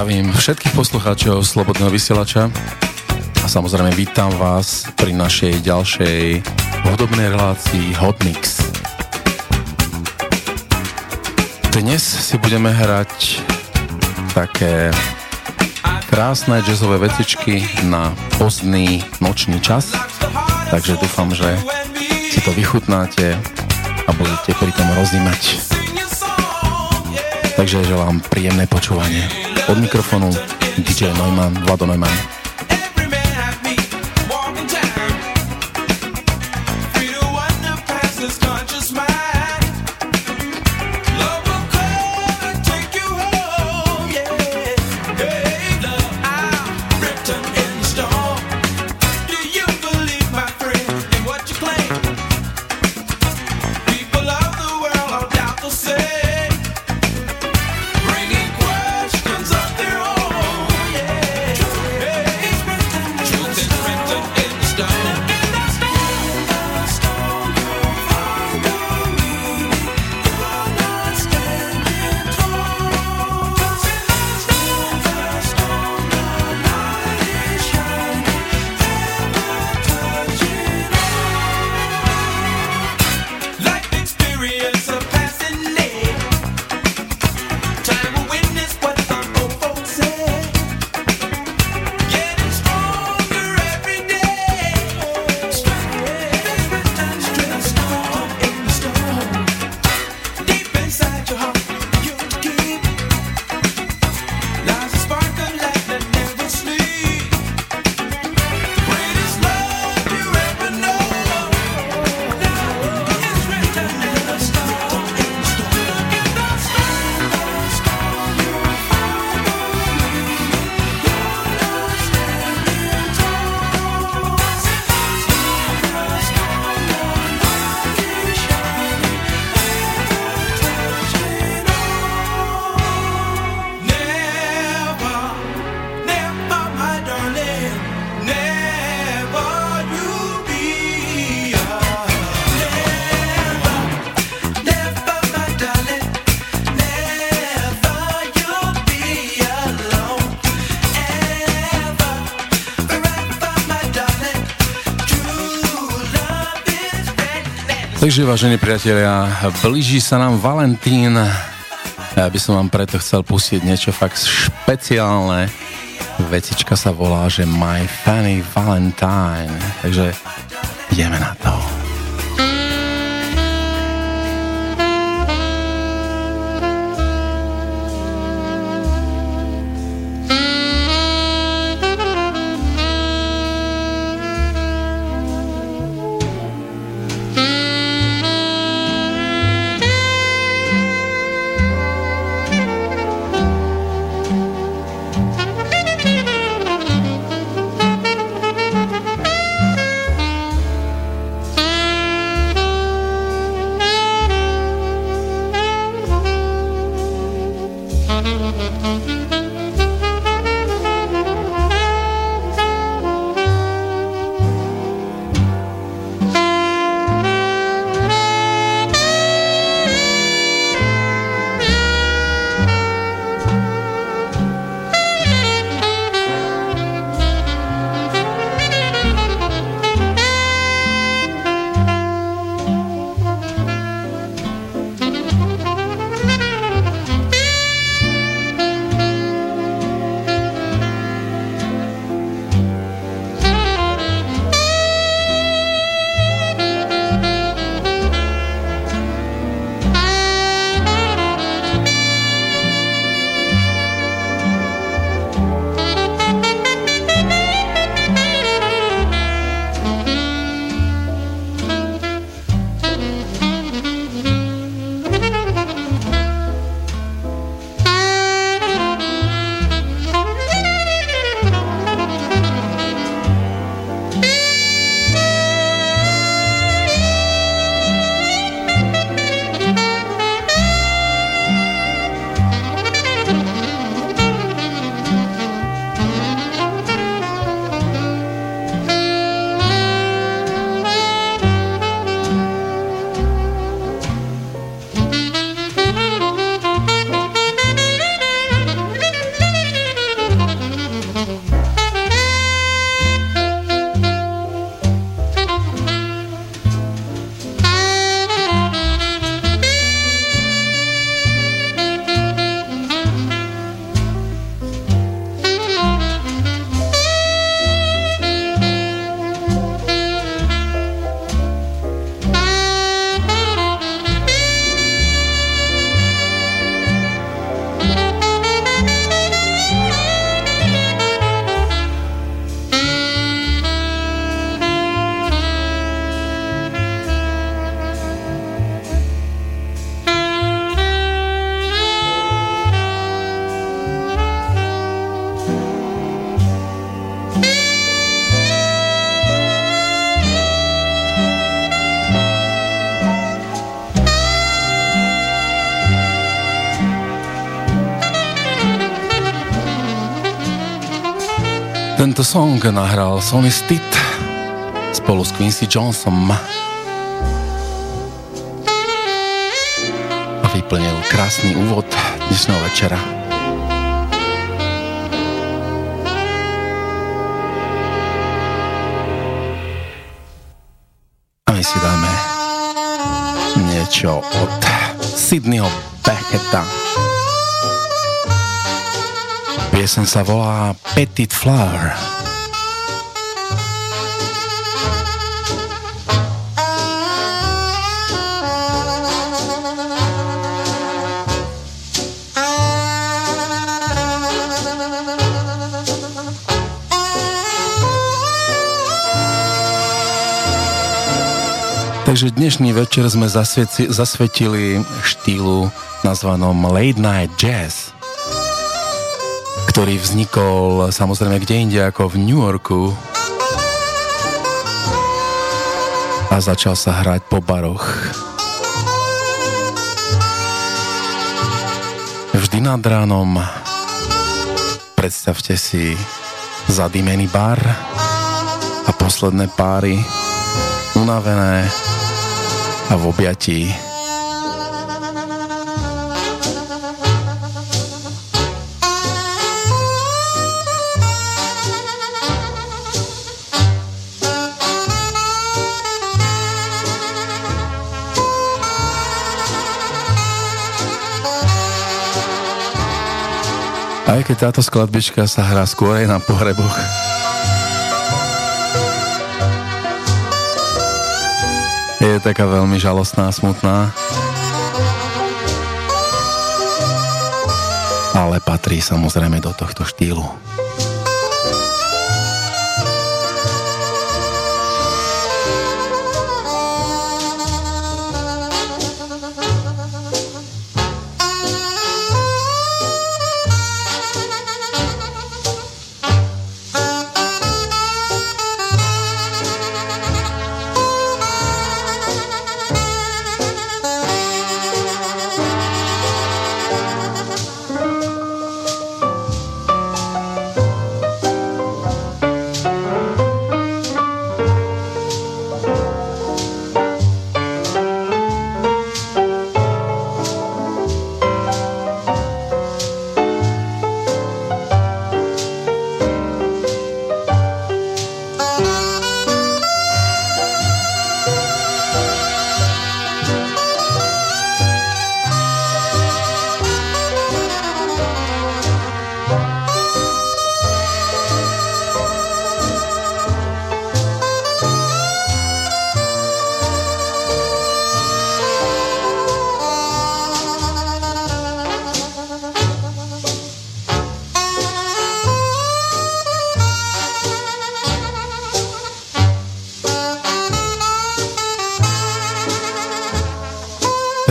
Zdravím všetkých poslucháčov Slobodného vysielača a samozrejme vítam vás pri našej ďalšej hudobnej relácii Hot Mix. Dnes si budeme hrať také krásne jazzové vecičky na pozdný nočný čas, takže dúfam, že si to vychutnáte a budete pri tom rozímať. Takže želám príjemné počúvanie. Od mikrofonu DJ Neumann, Vlado Neumann. Takže, vážení priatelia, blíži sa nám Valentín. Ja by som vám preto chcel pustiť niečo fakt špeciálne. Vecička sa volá, že My Fanny Valentine. Takže ideme na to. Song nahral Sonny Stitt spolu s Quincy Johnsonom a vyplnil krásny úvod dnešného večera. A my si dáme niečo od Sydneyho Becketa. Piesen sa volá Petit Flower. Takže dnešný večer sme zasvieci, zasvetili štýlu nazvanom Late Night Jazz ktorý vznikol samozrejme kde inde ako v New Yorku a začal sa hrať po baroch. Vždy nad ránom predstavte si zadýmený bar a posledné páry unavené a v objatí Aj keď táto skladbička sa hrá skôr aj na pohreboch. Je taká veľmi žalostná smutná. Ale patrí samozrejme do tohto štýlu.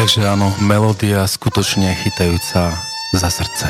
Takže áno, melódia skutočne chytajúca za srdce.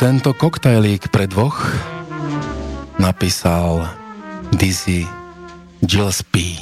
Tento koktajlík pre dvoch napísal Dizzy Gillespie.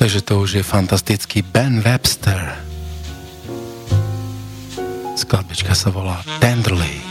Takže to už je fantastický Ben Webster. Skladbička sa volá Tenderly.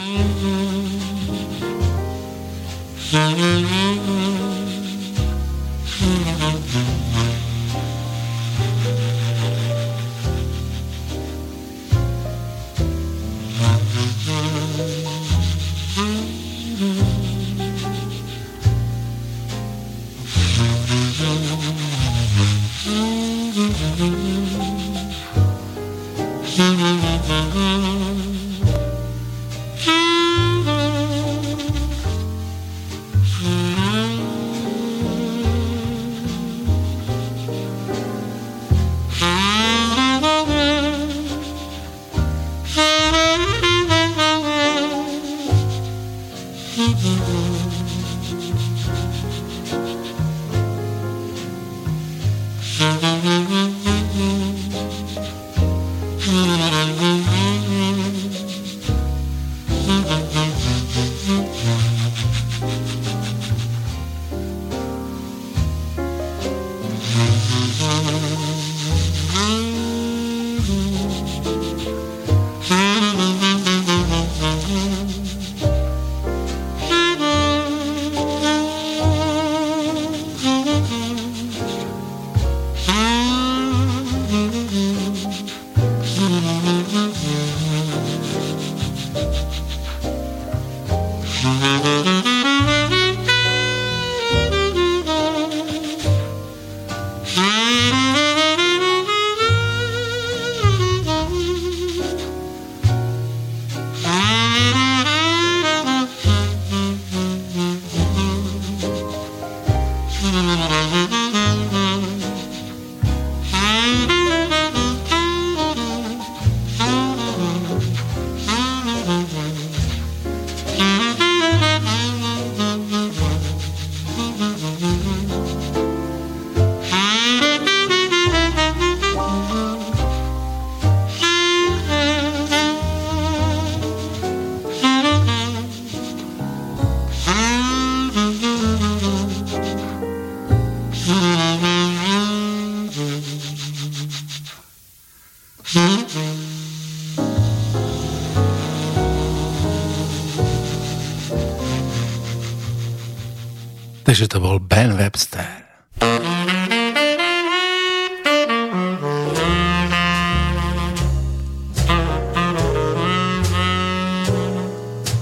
Takže to bol Ben Webster.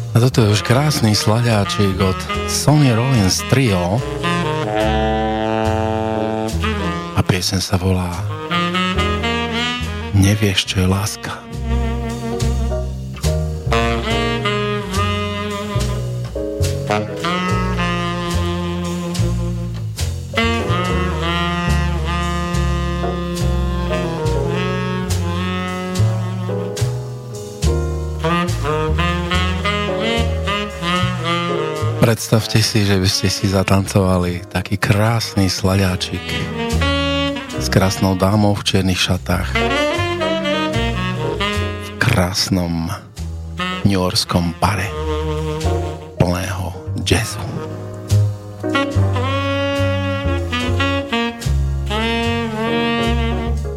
A toto je už krásny slaďáčik od Sony Rollins Trio. A piesen sa volá Nevieš, čo je láska. Predstavte si, že by ste si zatancovali taký krásny slaďáčik s krásnou dámou v čiernych šatách v krásnom Yorkskom bare plného jazzu.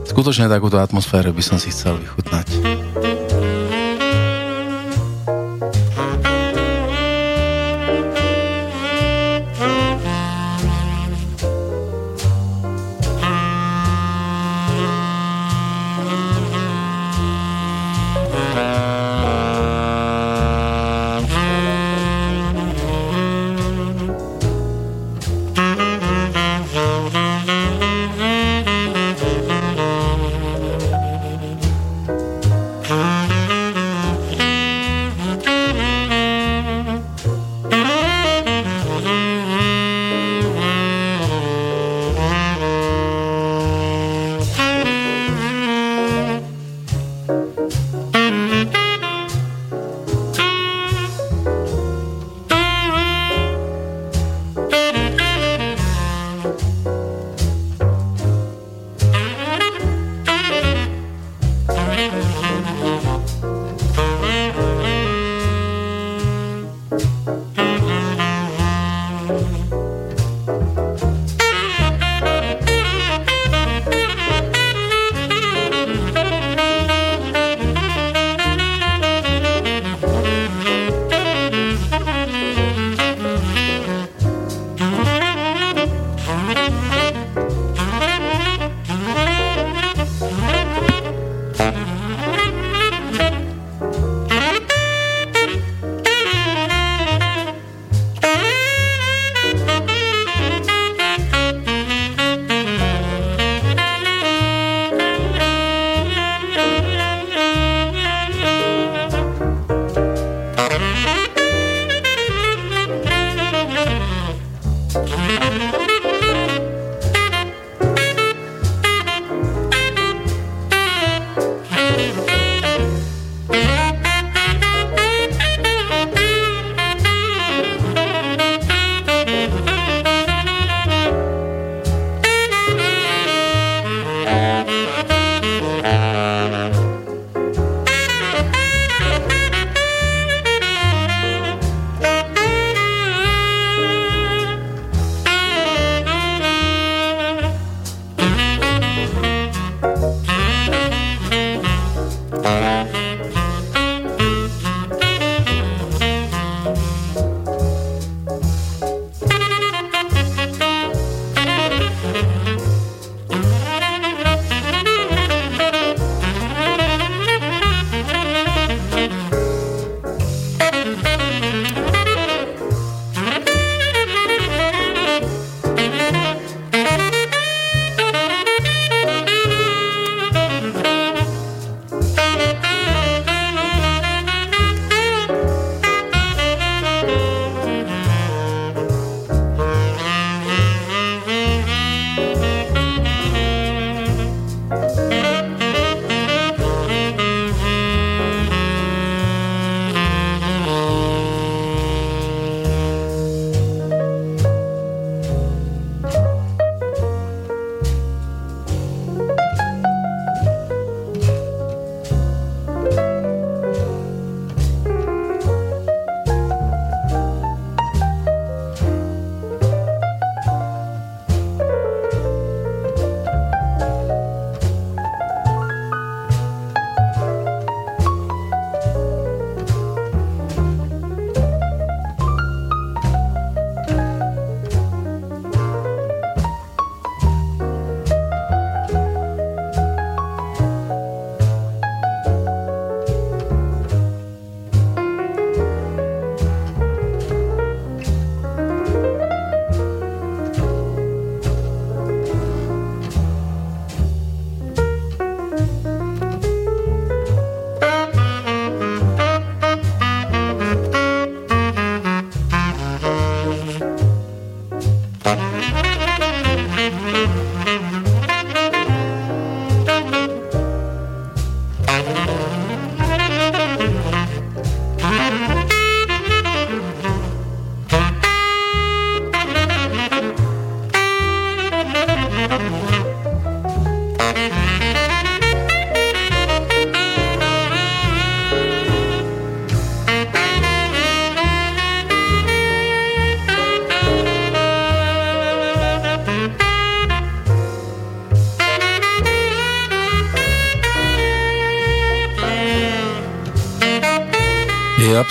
Skutočne takúto atmosféru by som si chcel vychutnať.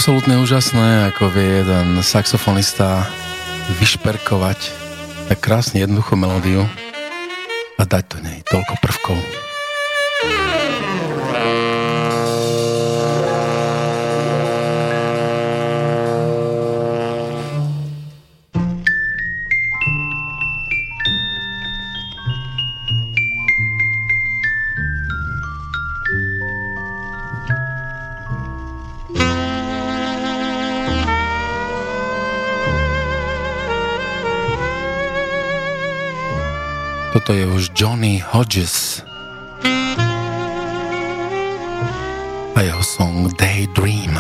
Absolútne úžasné, ako vie jeden saxofonista vyšperkovať tak krásne jednoduchú melódiu a dať do nej toľko prvkov. To je už Johnny Hodges a jeho song Daydream.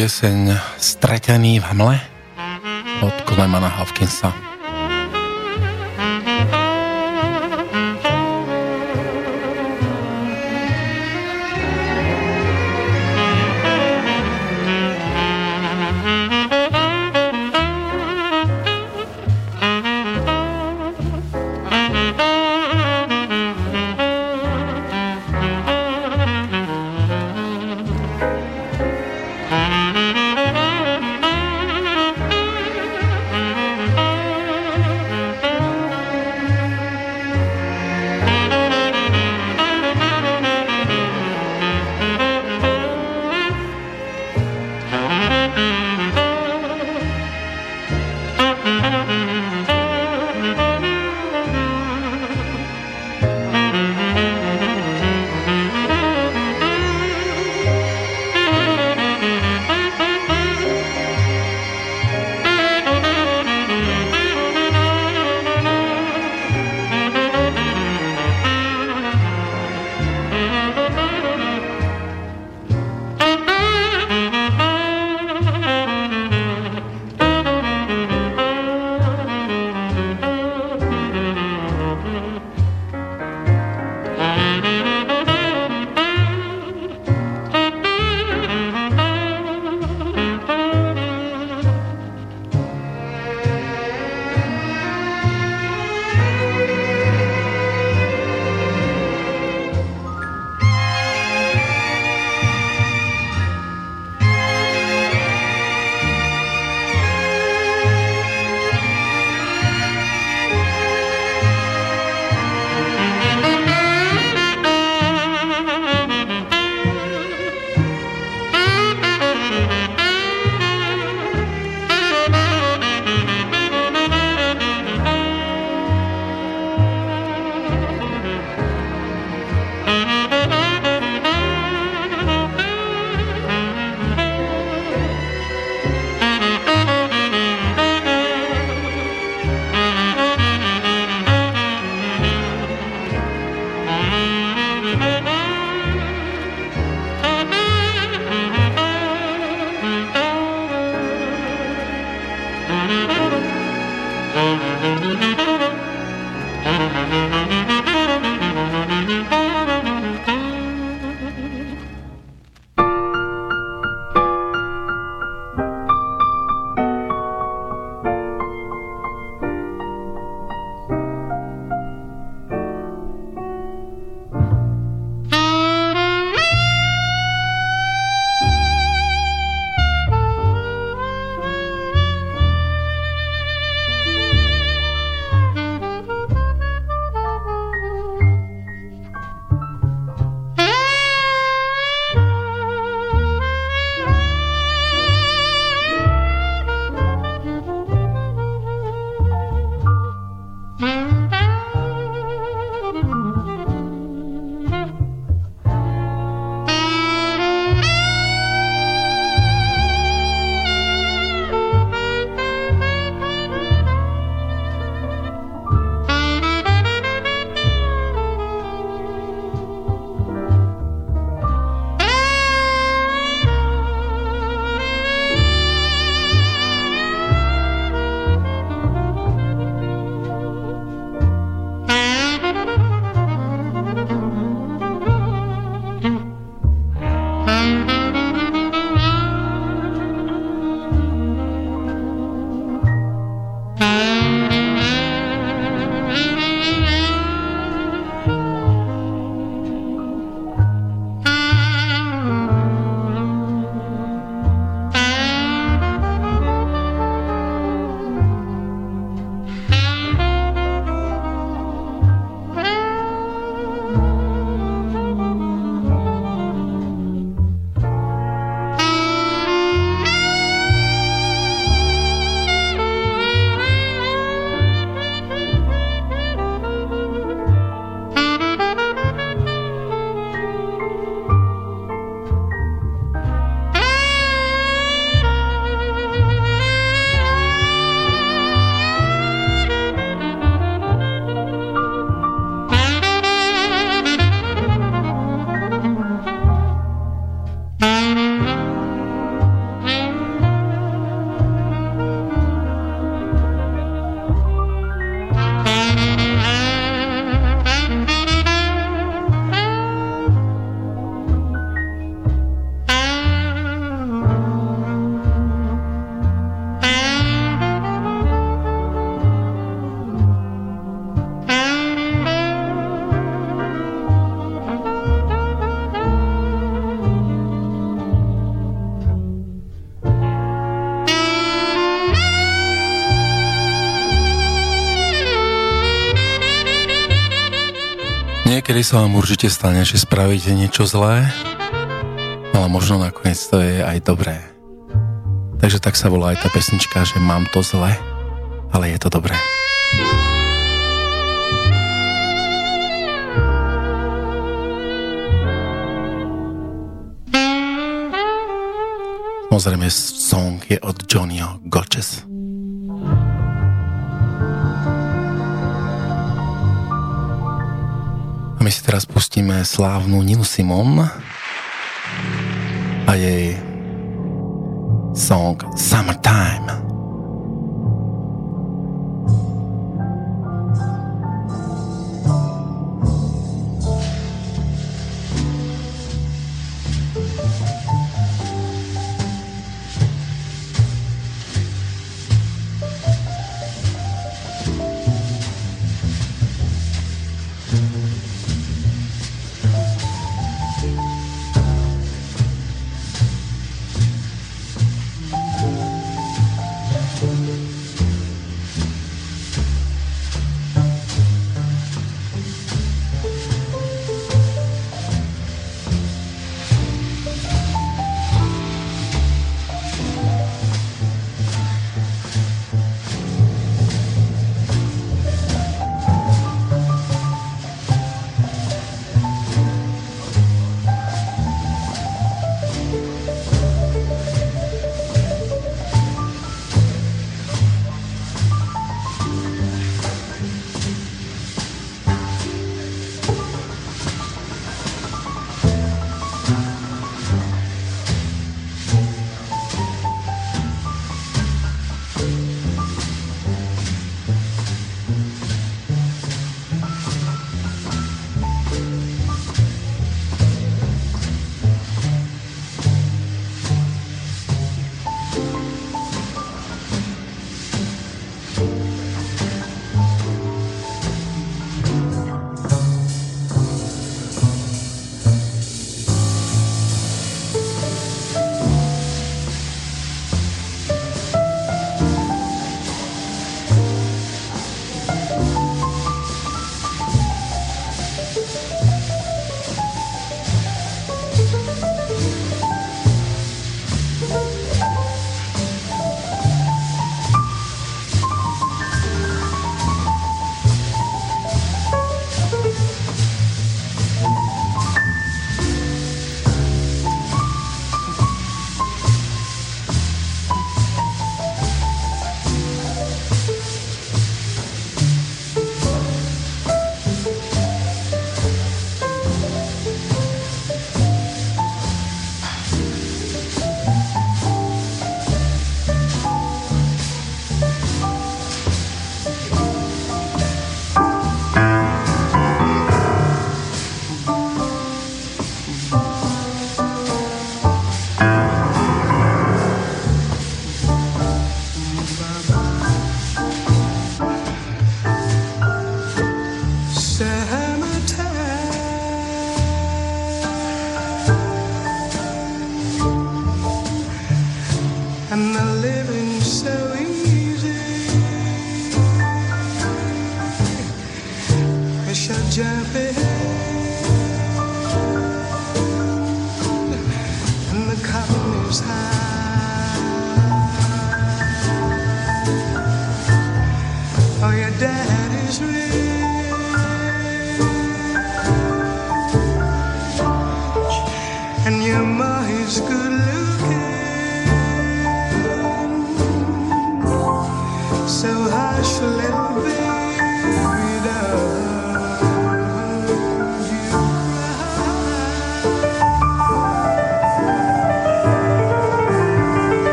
Pieseň Stretený v hmle od Klemana Hopkinsa. Niekedy sa vám určite stane, že spravíte niečo zlé, ale možno nakoniec to je aj dobré. Takže tak sa volá aj tá pesnička, že mám to zle, ale je to dobré. Samozrejme, song je od Johnnyho Gotches. My si teraz pustíme slávnu Ninu Simon a jej song Summertime.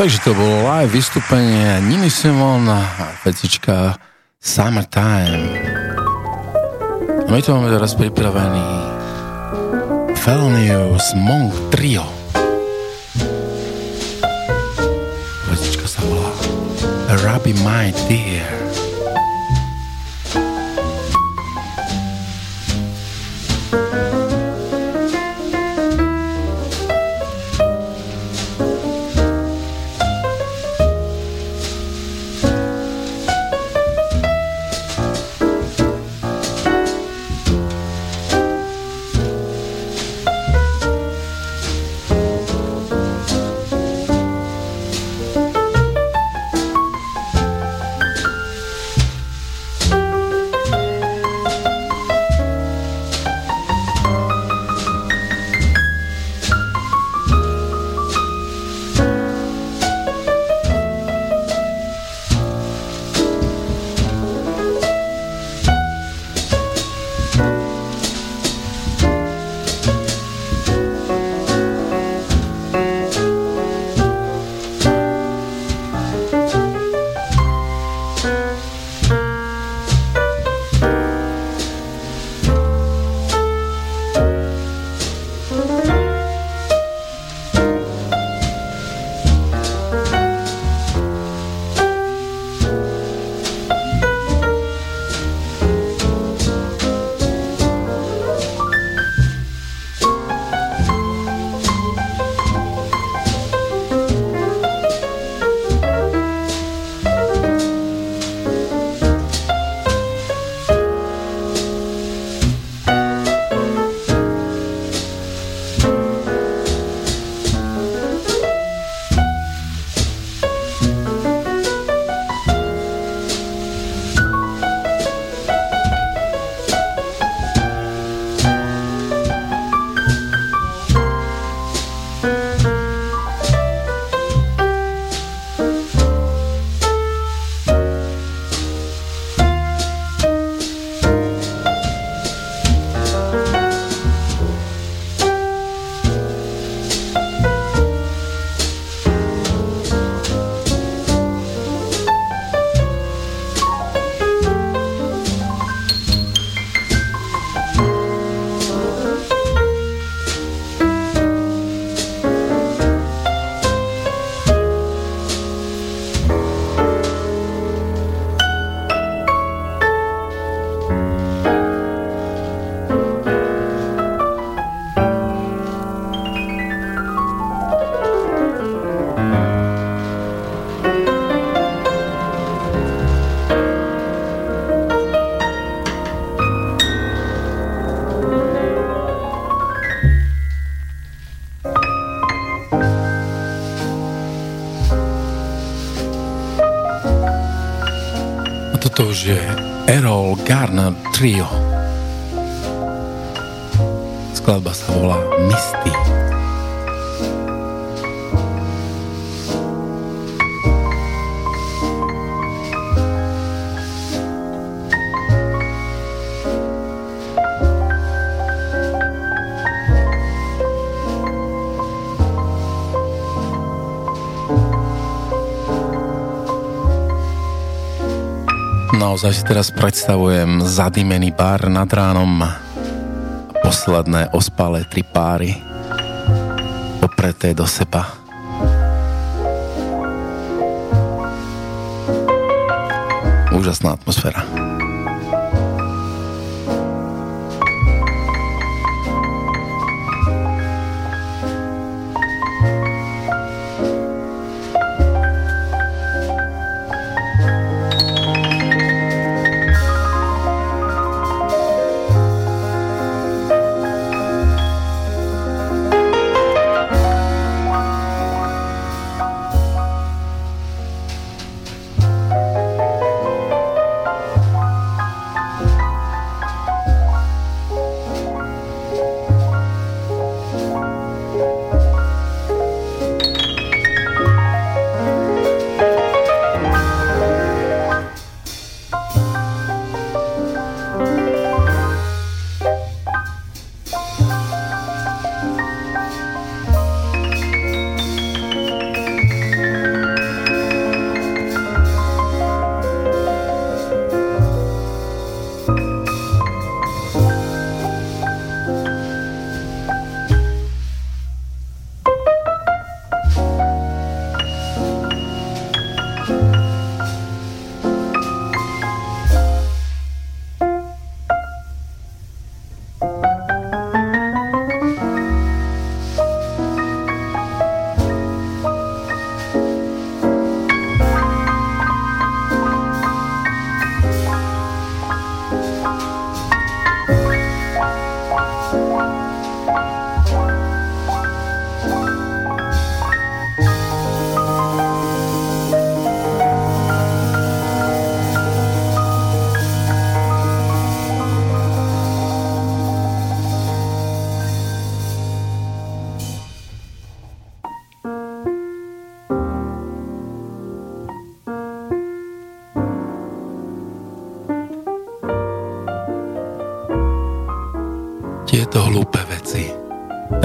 Takže to bolo live vystúpenie Nini Simon a vecička Summertime. A my tu máme teraz pripravený Felonius Monk Trio. Vecička sa volá Rabbi My Dear. Už je Errol Garner Trio. Skladba sa volá Misty. Naozaj si teraz predstavujem zadimený bar nad ránom, posledné ospalé tri páry, opreté do seba. Úžasná atmosféra.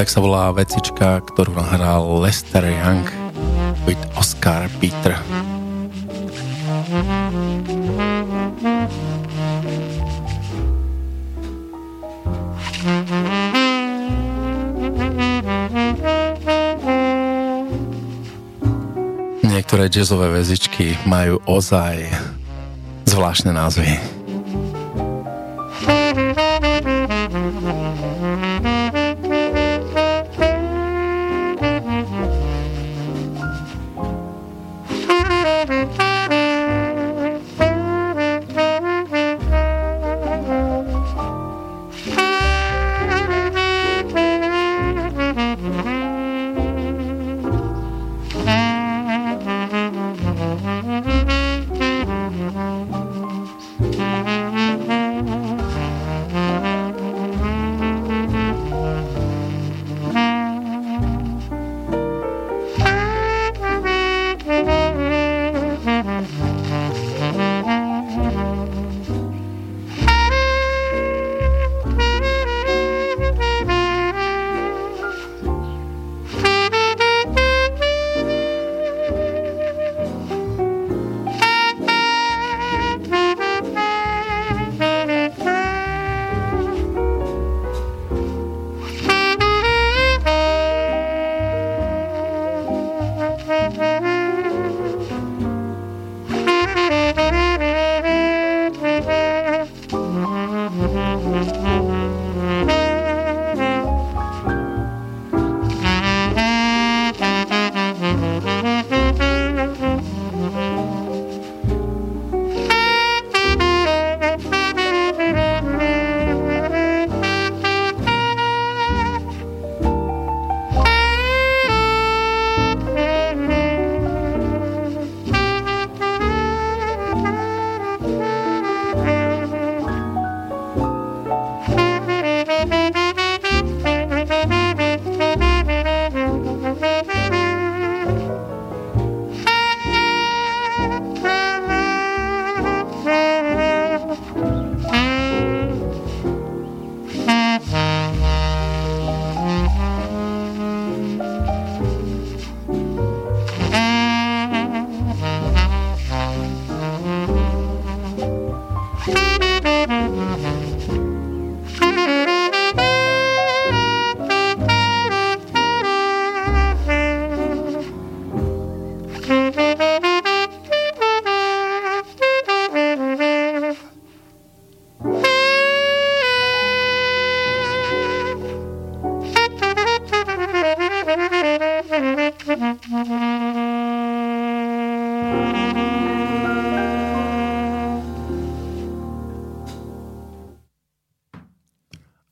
Tak sa volá vecička, ktorú hral Lester Young with Oscar Peter. Niektoré jazzové vezičky majú ozaj zvláštne názvy.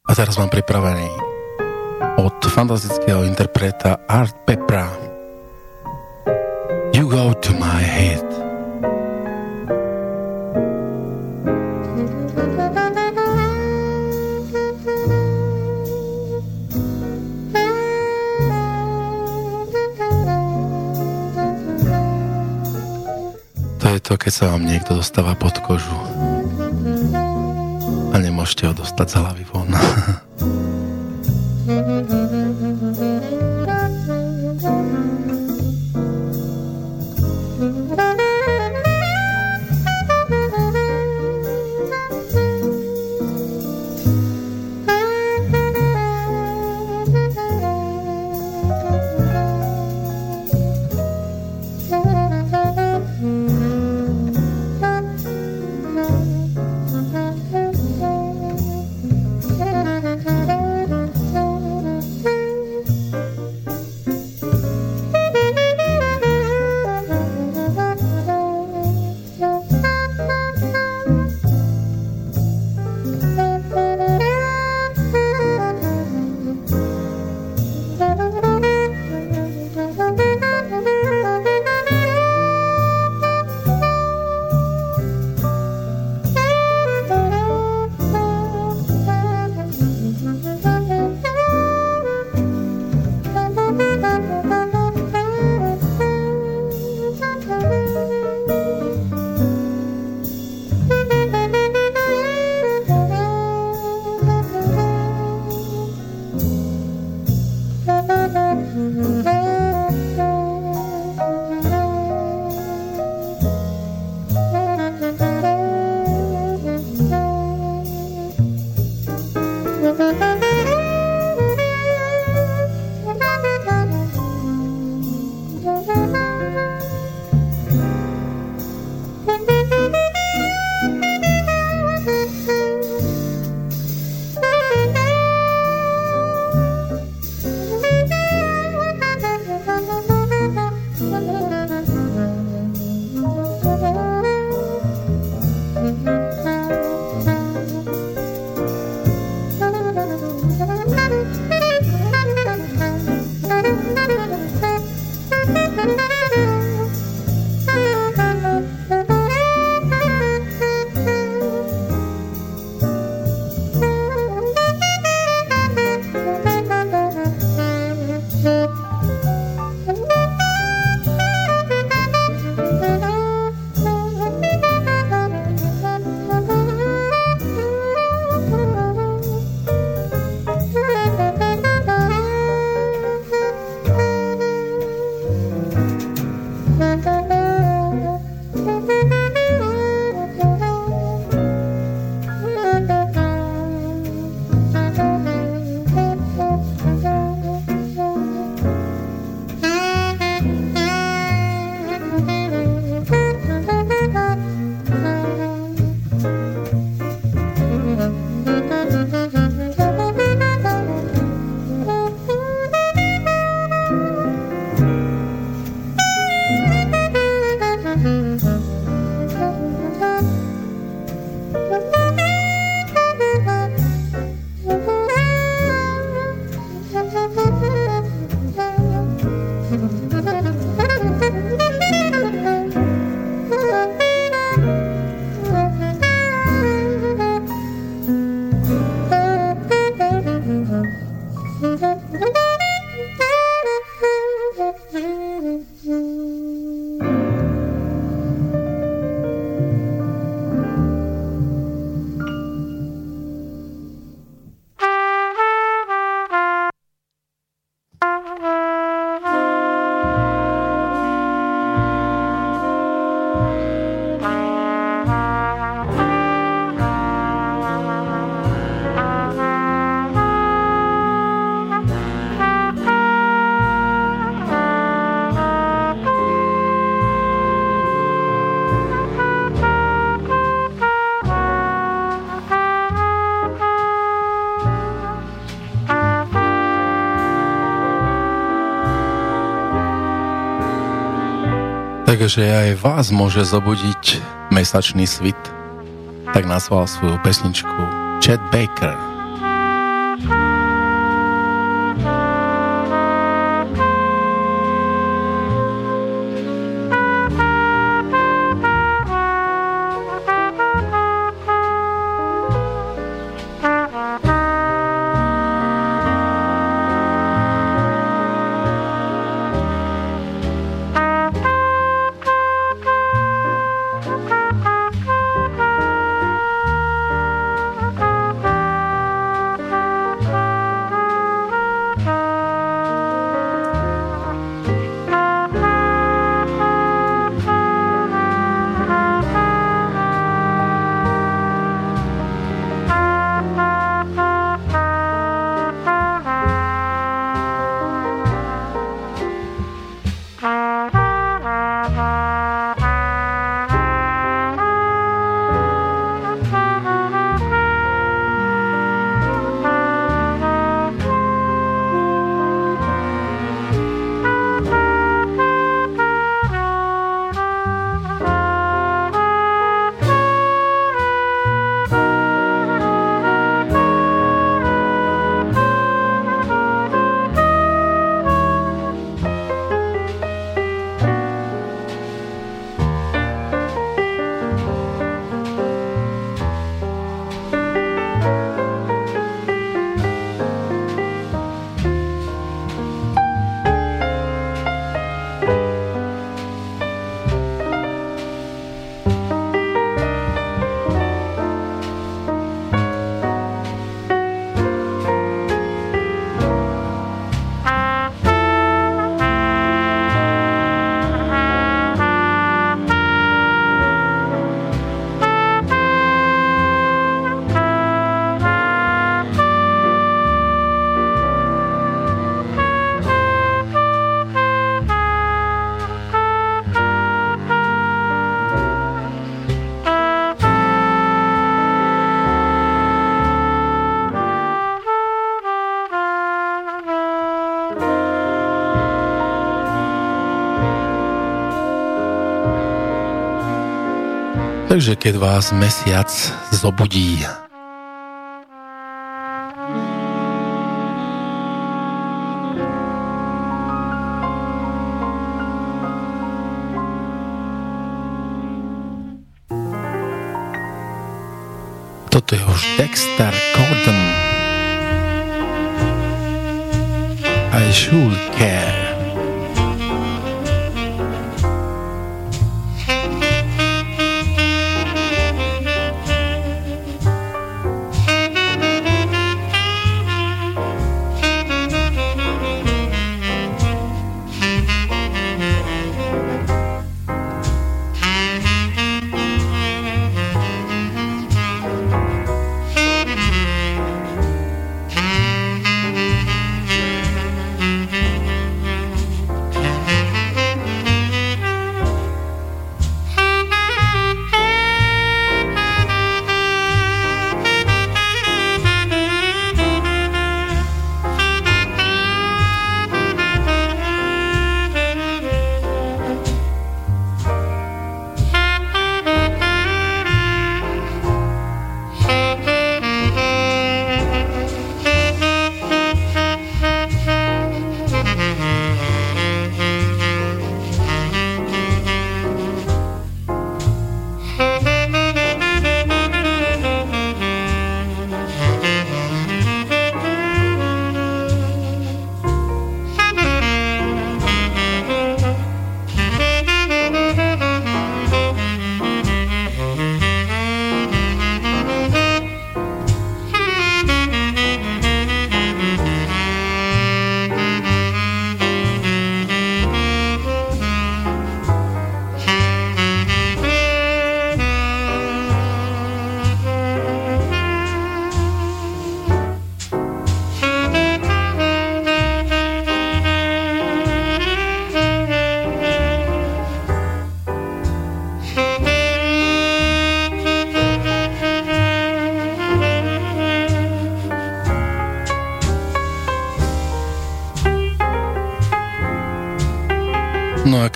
A teraz mám pripravený od fantastického interpreta Art Pepra. You go to my head. To keď sa vám niekto dostáva pod kožu a nemôžete ho dostať z hlavy von. Takže aj vás môže zobudiť mesačný svit, tak nazval svoju pesničku Chad Baker. Takže keď vás mesiac zobudí, Toto je už Dexter Gordon. I should care.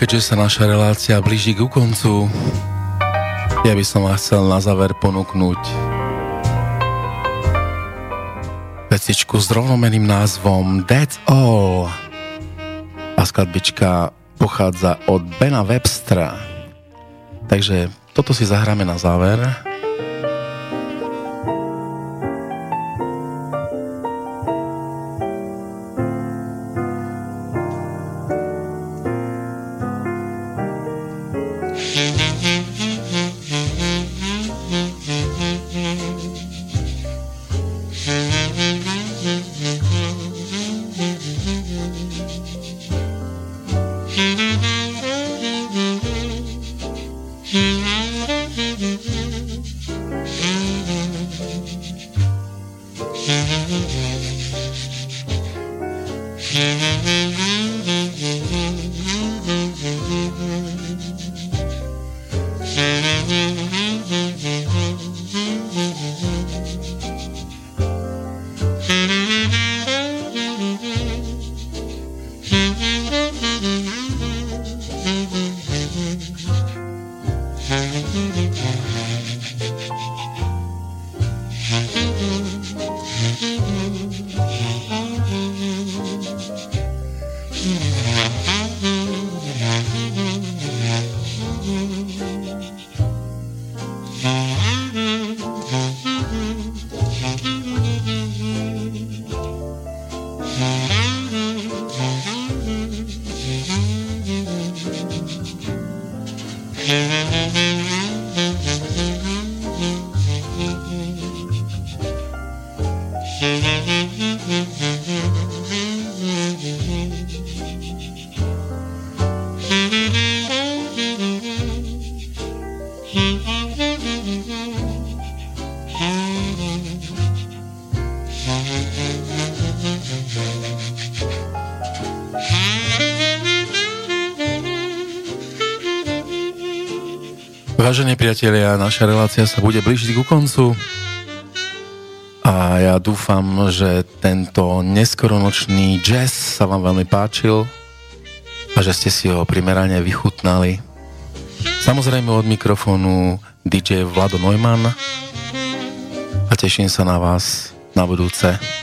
Keďže sa naša relácia blíži ku koncu, ja by som vás chcel na záver ponúknuť vecičku s rovnomeným názvom That's All. A skladbička pochádza od Bena Webstra. Takže toto si zahráme na záver. Vážení priatelia, naša relácia sa bude blížiť ku koncu a ja dúfam, že tento neskoronočný jazz sa vám veľmi páčil a že ste si ho primerane vychutnali. Samozrejme od mikrofónu DJ Vlado Neumann a teším sa na vás na budúce.